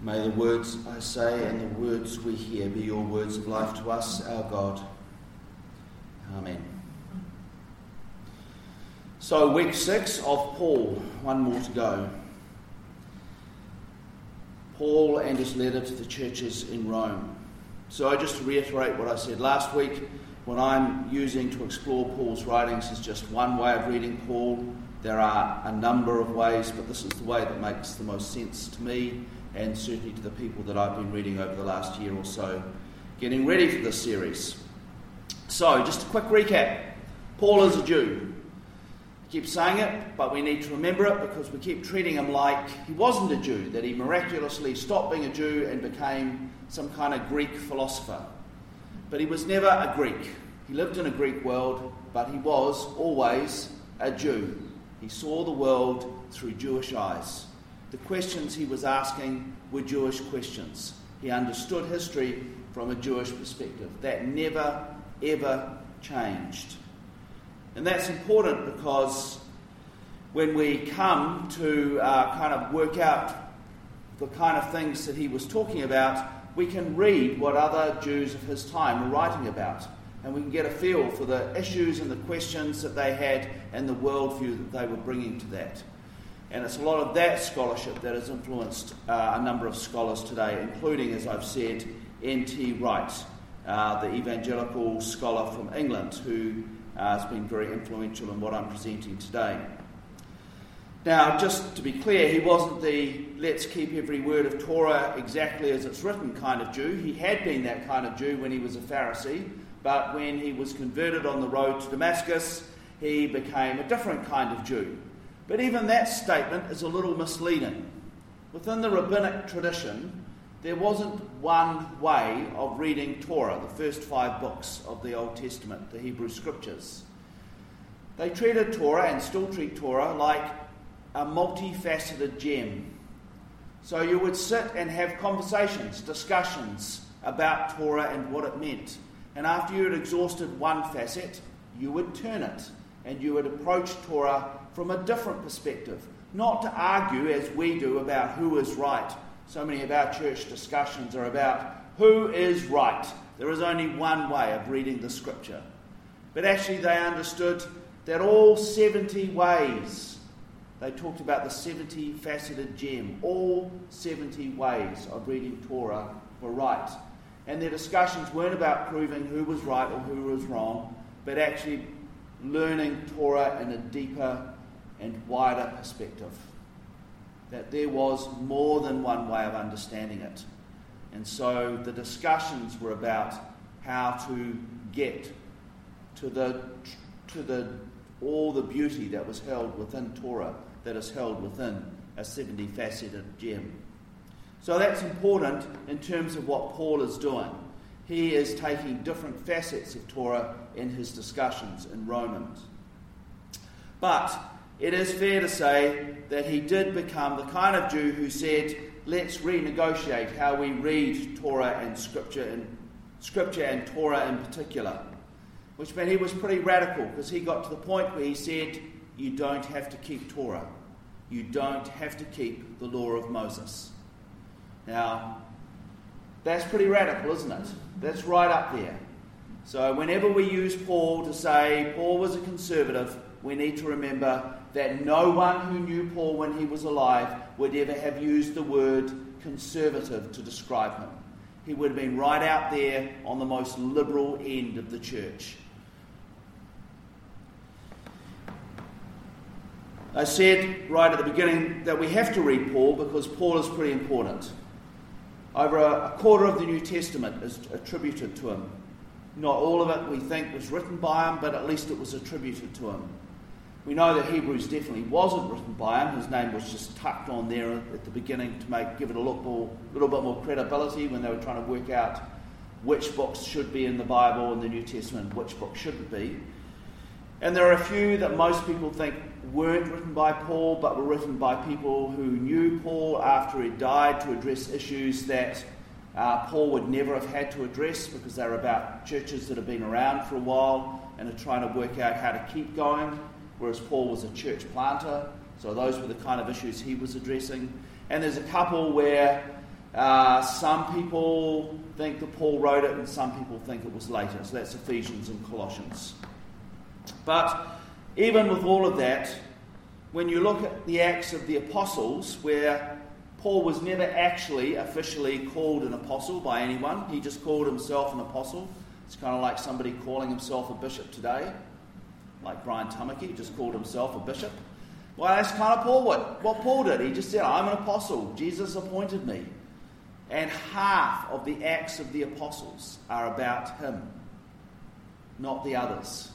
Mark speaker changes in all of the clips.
Speaker 1: May the words I say and the words we hear be your words of life to us, our God. Amen. So, week six of Paul, one more to go. Paul and his letter to the churches in Rome. So, I just to reiterate what I said last week, what I'm using to explore Paul's writings is just one way of reading Paul. There are a number of ways, but this is the way that makes the most sense to me and certainly to the people that I've been reading over the last year or so, getting ready for this series. So, just a quick recap Paul is a Jew. I keep saying it, but we need to remember it because we keep treating him like he wasn't a Jew, that he miraculously stopped being a Jew and became some kind of Greek philosopher. But he was never a Greek. He lived in a Greek world, but he was always a Jew. He saw the world through Jewish eyes. The questions he was asking were Jewish questions. He understood history from a Jewish perspective. That never, ever changed. And that's important because when we come to uh, kind of work out the kind of things that he was talking about, we can read what other Jews of his time were writing about. And we can get a feel for the issues and the questions that they had and the worldview that they were bringing to that. And it's a lot of that scholarship that has influenced uh, a number of scholars today, including, as I've said, N.T. Wright, uh, the evangelical scholar from England, who uh, has been very influential in what I'm presenting today. Now, just to be clear, he wasn't the let's keep every word of Torah exactly as it's written kind of Jew. He had been that kind of Jew when he was a Pharisee, but when he was converted on the road to Damascus, he became a different kind of Jew. But even that statement is a little misleading. Within the rabbinic tradition, there wasn't one way of reading Torah, the first five books of the Old Testament, the Hebrew Scriptures. They treated Torah and still treat Torah like a multifaceted gem. So you would sit and have conversations, discussions about Torah and what it meant. And after you had exhausted one facet, you would turn it and you would approach Torah from a different perspective, not to argue as we do about who is right. So many of our church discussions are about who is right. There is only one way of reading the scripture. But actually, they understood that all 70 ways, they talked about the 70 faceted gem, all 70 ways of reading Torah were right. And their discussions weren't about proving who was right or who was wrong, but actually learning Torah in a deeper and wider perspective. That there was more than one way of understanding it. And so the discussions were about how to get to the, to the, all the beauty that was held within Torah, that is held within a 70 faceted gem. So that's important in terms of what Paul is doing. He is taking different facets of Torah in his discussions in Romans. But it is fair to say that he did become the kind of Jew who said, let's renegotiate how we read Torah and Scripture, and Scripture and Torah in particular. Which meant he was pretty radical because he got to the point where he said, you don't have to keep Torah. You don't have to keep the law of Moses. Now, that's pretty radical, isn't it? That's right up there. So, whenever we use Paul to say Paul was a conservative, we need to remember that no one who knew Paul when he was alive would ever have used the word conservative to describe him. He would have been right out there on the most liberal end of the church. I said right at the beginning that we have to read Paul because Paul is pretty important. Over a, quarter of the New Testament is attributed to him. Not all of it we think was written by him, but at least it was attributed to him. We know that Hebrews definitely wasn't written by him. His name was just tucked on there at the beginning to make give it a little, more, little bit more credibility when they were trying to work out which books should be in the Bible and the New Testament, which books shouldn't be. And there are a few that most people think weren't written by Paul, but were written by people who knew Paul after he died to address issues that uh, Paul would never have had to address because they're about churches that have been around for a while and are trying to work out how to keep going whereas Paul was a church planter. So those were the kind of issues he was addressing. And there's a couple where Uh, some people think that Paul wrote it, and some people think it was later. So that's Ephesians and Colossians. But even with all of that, when you look at the Acts of the Apostles, where Paul was never actually officially called an apostle by anyone, he just called himself an apostle. It's kind of like somebody calling himself a bishop today, like Brian Tamaki just called himself a bishop. Well, that's kind of Paul what, what Paul did. He just said, I'm an apostle. Jesus appointed me. And half of the Acts of the Apostles are about him, not the others.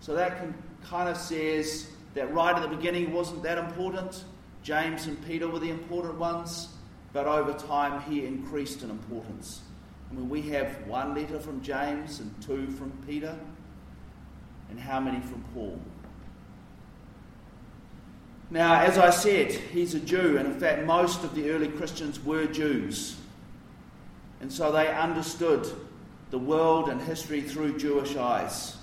Speaker 1: So that can, kind of says that right at the beginning wasn't that important. James and Peter were the important ones, but over time he increased in importance. I mean, we have one letter from James and two from Peter, and how many from Paul? Now, as I said, he's a Jew, and in fact, most of the early Christians were Jews. And so they understood the world and history through Jewish eyes.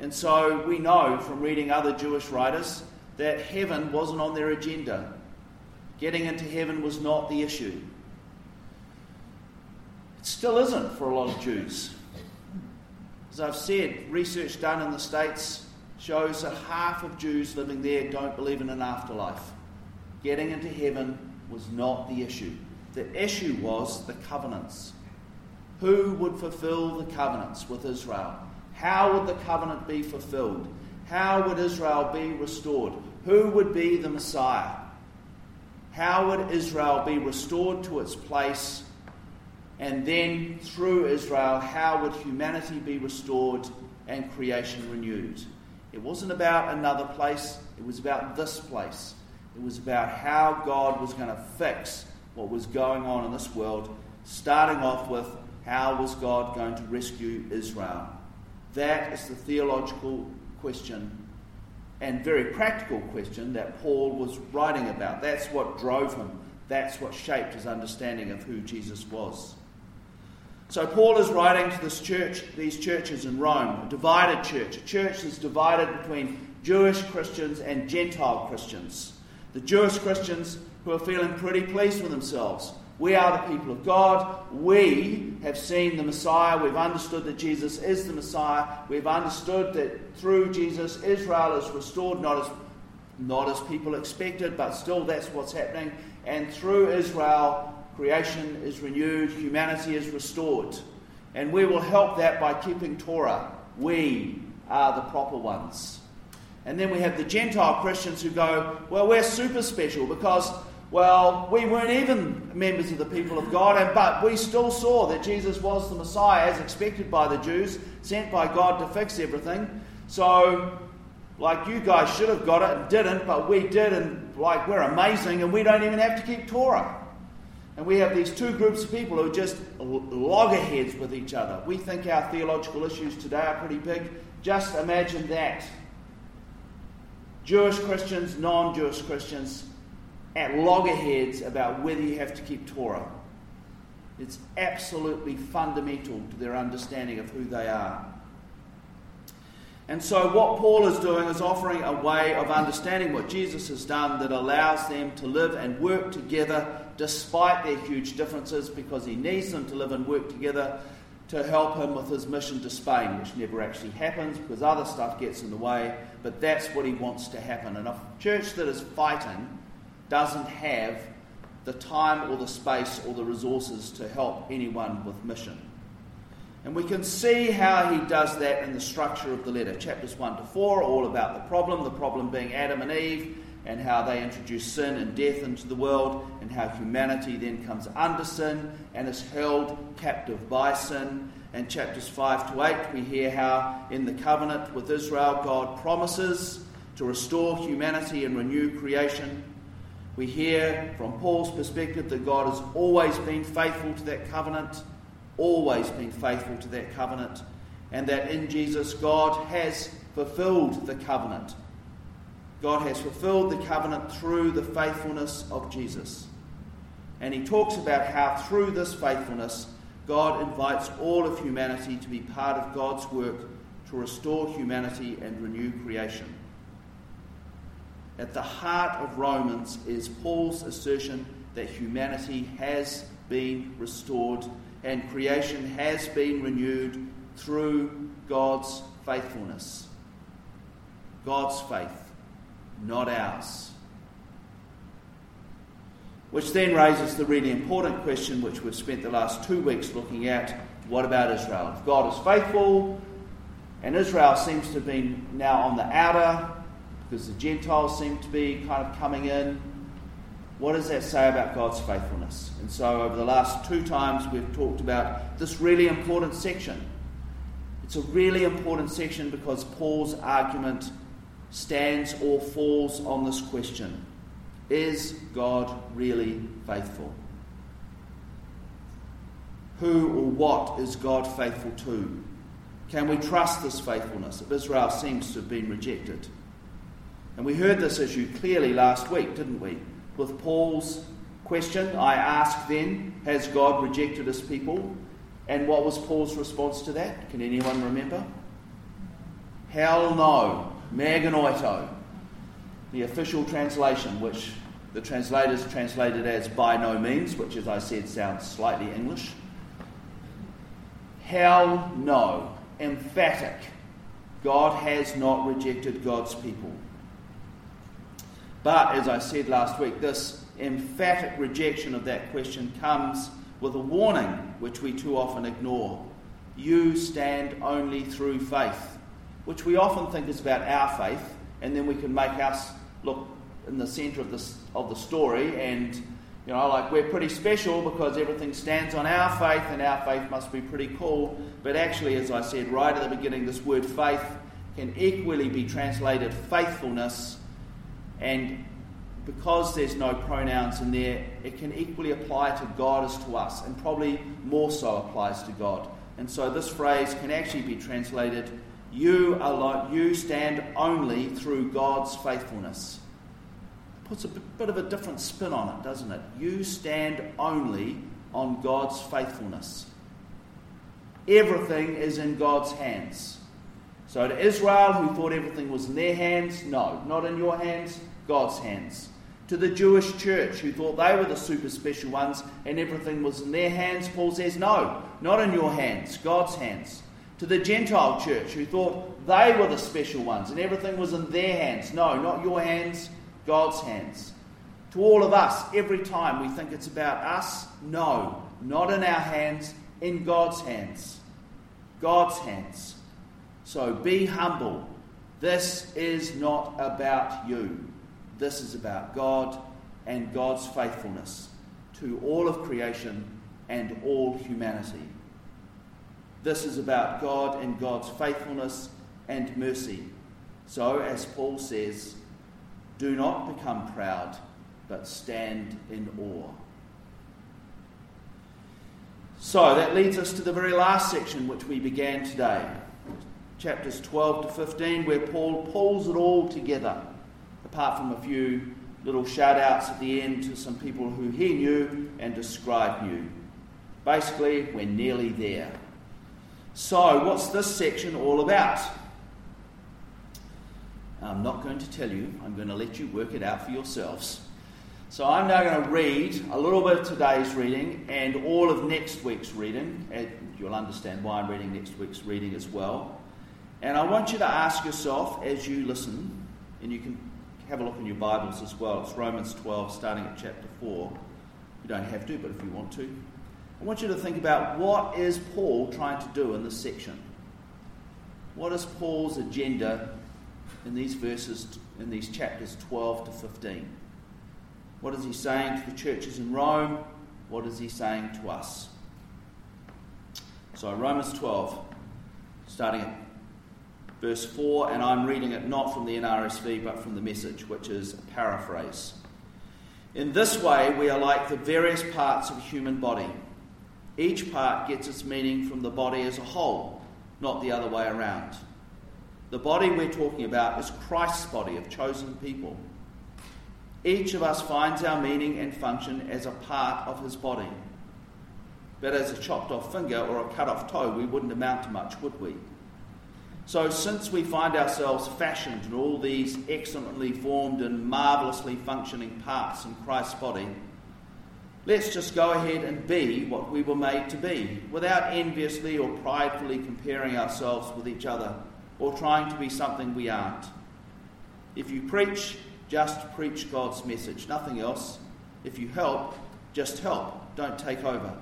Speaker 1: And so we know from reading other Jewish writers that heaven wasn't on their agenda. Getting into heaven was not the issue. It still isn't for a lot of Jews. As I've said, research done in the States shows that half of Jews living there don't believe in an afterlife. Getting into heaven was not the issue. The issue was the covenants. Who would fulfill the covenants with Israel? How would the covenant be fulfilled? How would Israel be restored? Who would be the Messiah? How would Israel be restored to its place? And then, through Israel, how would humanity be restored and creation renewed? It wasn't about another place, it was about this place. It was about how God was going to fix what was going on in this world, starting off with how was God going to rescue Israel? That is the theological question and very practical question that Paul was writing about. That's what drove him, that's what shaped his understanding of who Jesus was. So Paul is writing to this church, these churches in Rome, a divided church. A church that's divided between Jewish Christians and Gentile Christians. The Jewish Christians who are feeling pretty pleased with themselves. We are the people of God. We have seen the Messiah. We've understood that Jesus is the Messiah. We've understood that through Jesus, Israel is restored, not as, not as people expected, but still that's what's happening. And through Israel, creation is renewed, humanity is restored. And we will help that by keeping Torah. We are the proper ones. And then we have the Gentile Christians who go, well, we're super special because well, we weren't even members of the people of God, and, but we still saw that Jesus was the Messiah as expected by the Jews, sent by God to fix everything. So, like you guys should have got it and didn't, but we did, and like we're amazing, and we don't even have to keep Torah. And we have these two groups of people who are just loggerheads with each other. We think our theological issues today are pretty big. Just imagine that. Jewish Christians, non Jewish Christians, at loggerheads about whether you have to keep Torah. It's absolutely fundamental to their understanding of who they are. And so, what Paul is doing is offering a way of understanding what Jesus has done that allows them to live and work together despite their huge differences, because he needs them to live and work together to help him with his mission to Spain, which never actually happens because other stuff gets in the way. But that's what he wants to happen. And a church that is fighting doesn't have the time or the space or the resources to help anyone with mission. And we can see how he does that in the structure of the letter. Chapters 1 to 4 all about the problem, the problem being Adam and Eve, and how they introduce sin and death into the world, and how humanity then comes under sin and is held captive by sin. And chapters 5 to 8, we hear how in the covenant with Israel, God promises to restore humanity and renew creation. We hear from Paul's perspective that God has always been faithful to that covenant, always been faithful to that covenant, and that in Jesus God has fulfilled the covenant. God has fulfilled the covenant through the faithfulness of Jesus. And he talks about how through this faithfulness, God invites all of humanity to be part of God's work to restore humanity and renew creation. At the heart of Romans is Paul's assertion that humanity has been restored and creation has been renewed through God's faithfulness. God's faith, not ours. Which then raises the really important question, which we've spent the last two weeks looking at what about Israel? If God is faithful, and Israel seems to have been now on the outer, because the Gentiles seem to be kind of coming in, what does that say about God's faithfulness? And so, over the last two times, we've talked about this really important section. It's a really important section because Paul's argument stands or falls on this question Is God really faithful? Who or what is God faithful to? Can we trust this faithfulness if Israel seems to have been rejected? And we heard this issue clearly last week, didn't we? With Paul's question, I ask then, has God rejected his people? And what was Paul's response to that? Can anyone remember? Hell no. Me. The official translation, which the translators translated as by no means, which, as I said, sounds slightly English. Hell no. Emphatic. God has not rejected God's people. But, as I said last week, this emphatic rejection of that question comes with a warning which we too often ignore. You stand only through faith, which we often think is about our faith, and then we can make us look in the centre of the, of the story and you know, like we're pretty special because everything stands on our faith and our faith must be pretty cool. But actually, as I said right at the beginning, this word faith can equally be translated faithfulness and because there's no pronouns in there, it can equally apply to God as to us, and probably more so applies to God. And so this phrase can actually be translated you are alone, you stand only through God's faithfulness. Puts a bit of a different spin on it, doesn't it? You stand only on God's faithfulness. Everything is in God's hands. So to Israel, who thought everything was in their hands, no, not in your hands, God's hands. To the Jewish church, who thought they were the super special ones and everything was in their hands, Paul says, no, not in your hands, God's hands. To the Gentile church, who thought they were the special ones and everything was in their hands, no, not your hands, God's hands. To all of us, every time we think it's about us, no, not in our hands, in God's hands. God's hands. So be humble. This is not about you. This is about God and God's faithfulness to all of creation and all humanity. This is about God and God's faithfulness and mercy. So, as Paul says, do not become proud, but stand in awe. So, that leads us to the very last section which we began today, chapters 12 to 15, where Paul pulls it all together apart from a few little shout outs at the end to some people who he knew and described knew. Basically, we're nearly there. So, what's this section all about? I'm not going to tell you, I'm going to let you work it out for yourselves. So, I'm now going to read a little bit of today's reading and all of next week's reading. And you'll understand why I'm reading next week's reading as well. And I want you to ask yourself as you listen, and you can have a look in your Bibles as well. It's Romans 12, starting at chapter 4. You don't have to, but if you want to. I want you to think about what is Paul trying to do in this section? What is Paul's agenda in these verses, in these chapters 12 to 15? What is he saying to the churches in Rome? What is he saying to us? So, Romans 12, starting at verse 4, and I'm reading it not from the NRSV but from the message, which is a paraphrase. In this way, we are like the various parts of a human body. Each part gets its meaning from the body as a whole, not the other way around. The body we're talking about is Christ's body of chosen people. Each of us finds our meaning and function as a part of his body. But as a chopped off finger or a cut off toe, we wouldn't amount to much, would we? So, since we find ourselves fashioned in all these excellently formed and marvellously functioning parts in Christ's body, Let's just go ahead and be what we were made to be, without enviously or pridefully comparing ourselves with each other or trying to be something we aren't. If you preach, just preach God's message, nothing else. If you help, just help, don't take over.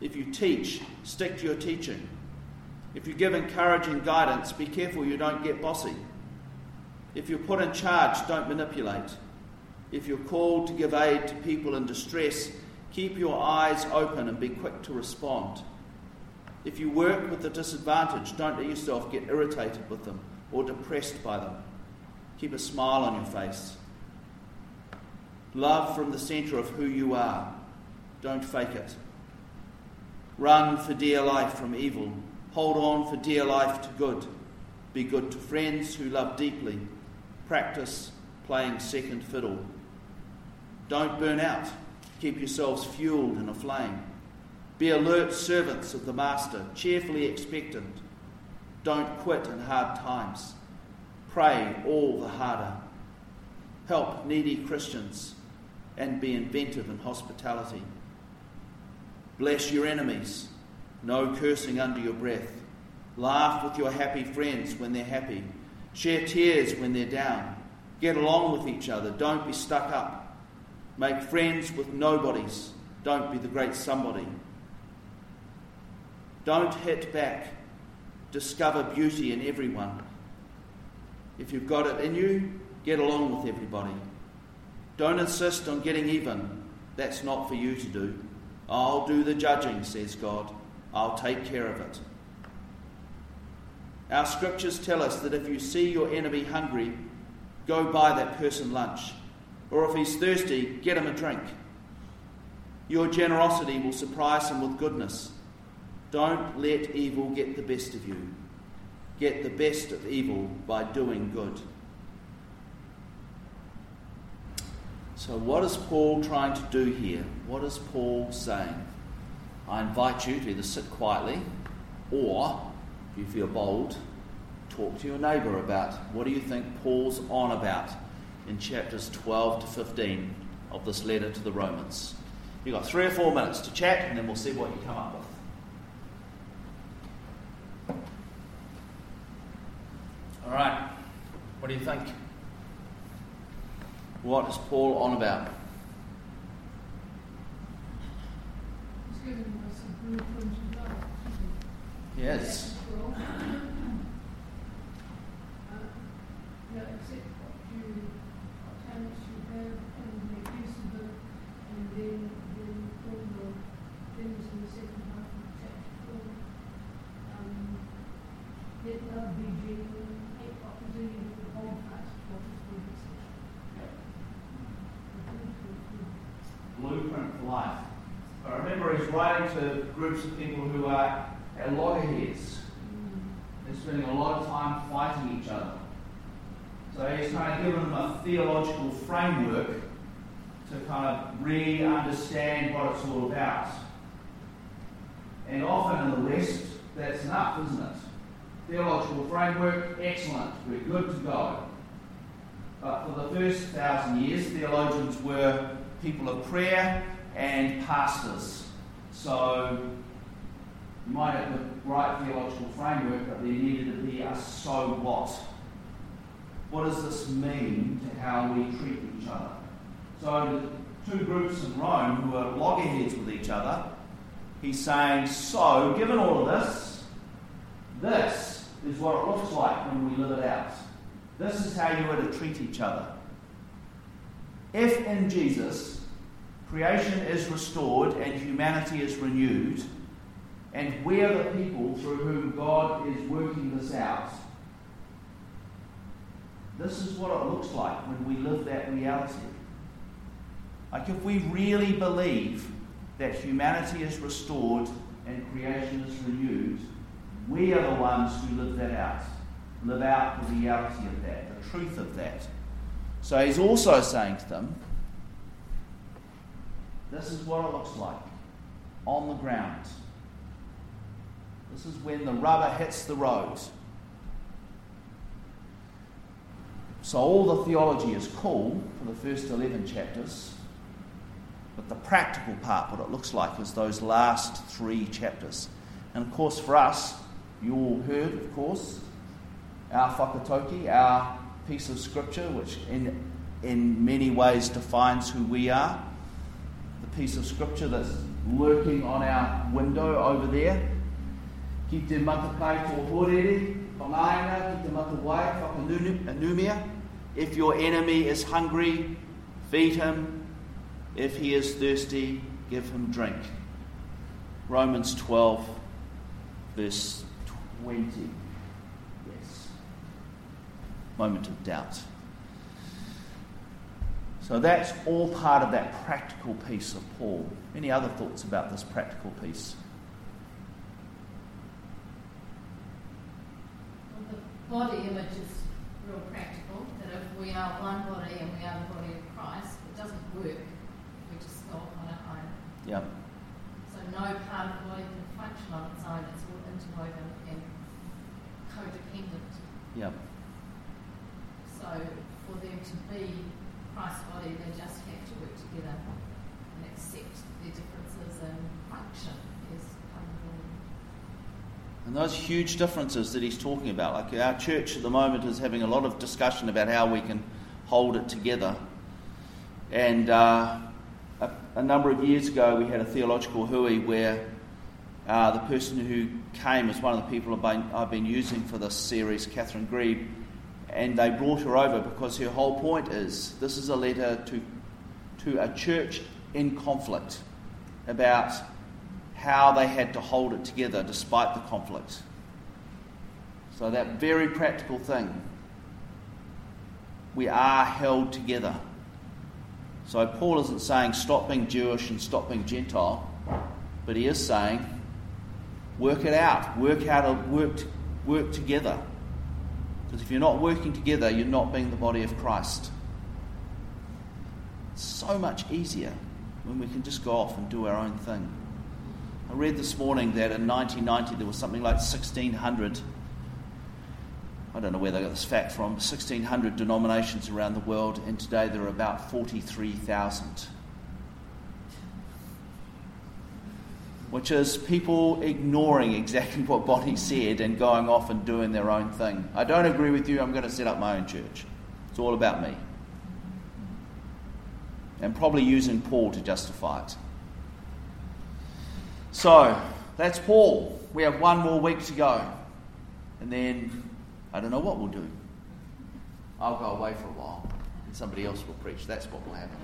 Speaker 1: If you teach, stick to your teaching. If you give encouraging guidance, be careful you don't get bossy. If you're put in charge, don't manipulate. If you're called to give aid to people in distress, keep your eyes open and be quick to respond. If you work with the disadvantaged, don't let yourself get irritated with them or depressed by them. Keep a smile on your face. Love from the centre of who you are. Don't fake it. Run for dear life from evil. Hold on for dear life to good. Be good to friends who love deeply. Practice playing second fiddle. Don't burn out. Keep yourselves fueled and aflame. Be alert servants of the Master, cheerfully expectant. Don't quit in hard times. Pray all the harder. Help needy Christians and be inventive in hospitality. Bless your enemies. No cursing under your breath. Laugh with your happy friends when they're happy. Share tears when they're down. Get along with each other. Don't be stuck up. Make friends with nobodies. Don't be the great somebody. Don't hit back. Discover beauty in everyone. If you've got it in you, get along with everybody. Don't insist on getting even. That's not for you to do. I'll do the judging, says God. I'll take care of it. Our scriptures tell us that if you see your enemy hungry, go buy that person lunch. Or if he's thirsty, get him a drink. Your generosity will surprise him with goodness. Don't let evil get the best of you. Get the best of evil by doing good. So, what is Paul trying to do here? What is Paul saying? I invite you to either sit quietly or, if you feel bold, talk to your neighbour about what do you think Paul's on about in chapters 12 to 15 of this letter to the Romans. You've got three or four minutes to chat and then we'll see what you come up with. All right, what do you think? What is Paul on about? Yes. Blueprint for life. I remember he's writing to groups of people who are at loggerheads. They're spending a lot of time fighting each other. So he's kind of given them a theological framework to kind of re understand what it's all about. And often in the West, that's enough, isn't it? Theological framework, excellent, we're good to go. But for the first thousand years, theologians were people of prayer and pastors. So you might have the right theological framework, but there needed to be a so what. What does this mean to how we treat each other? So the two groups in Rome who are loggerheads with each other, he's saying, so given all of this, this is what it looks like when we live it out. This is how you are to treat each other. If in Jesus creation is restored and humanity is renewed, and we are the people through whom God is working this out, this is what it looks like when we live that reality. Like if we really believe that humanity is restored and creation is renewed, we are the ones who live that out. Live out the reality of that, the truth of that. So he's also saying to them, this is what it looks like on the ground. This is when the rubber hits the road. So all the theology is cool for the first 11 chapters. But the practical part, what it looks like, is those last three chapters. And of course, for us, you all heard, of course, our whakataukī, our piece of scripture, which in, in many ways defines who we are. The piece of scripture that's lurking on our window over there. Ki te matekai tō hoariri, whangaina, ki te matewai, whakainumia. If your enemy is hungry, feed him. If he is thirsty, give him drink. Romans 12, verse 20. Yes. Moment of doubt. So that's all part of that practical piece of Paul. Any other thoughts about this practical piece?
Speaker 2: Well, the body image is real practical, that if we are one body and we are the body of Christ, it doesn't work if we just go on our own.
Speaker 1: Yeah.
Speaker 2: So no part of the body can function on its own, it's all interwoven and codependent.
Speaker 1: Yeah.
Speaker 2: So for them to be Christ's body, they just have to work together and accept their differences and function as.
Speaker 1: And those huge differences that he's talking about, like our church at the moment is having a lot of discussion about how we can hold it together. And uh, a, a, number of years ago, we had a theological hui where uh, the person who came as one of the people I've been, I've been using for this series, Katherine Grieb, and they brought her over because her whole point is this is a letter to, to a church in conflict about how they had to hold it together despite the conflict. So, that very practical thing we are held together. So, Paul isn't saying stop being Jewish and stop being Gentile, but he is saying work it out, work how to work, work together. Because if you're not working together, you're not being the body of Christ. It's so much easier when we can just go off and do our own thing. I read this morning that in 1990 there was something like 1,600, I don't know where they got this fact from, 1,600 denominations around the world, and today there are about 43,000. Which is people ignoring exactly what Bonnie said and going off and doing their own thing. I don't agree with you, I'm going to set up my own church. It's all about me. And probably using Paul to justify it. So, that's Paul. We have one more week to go. And then I don't know what we'll do. I'll go away for a while, and somebody else will preach. That's what will happen.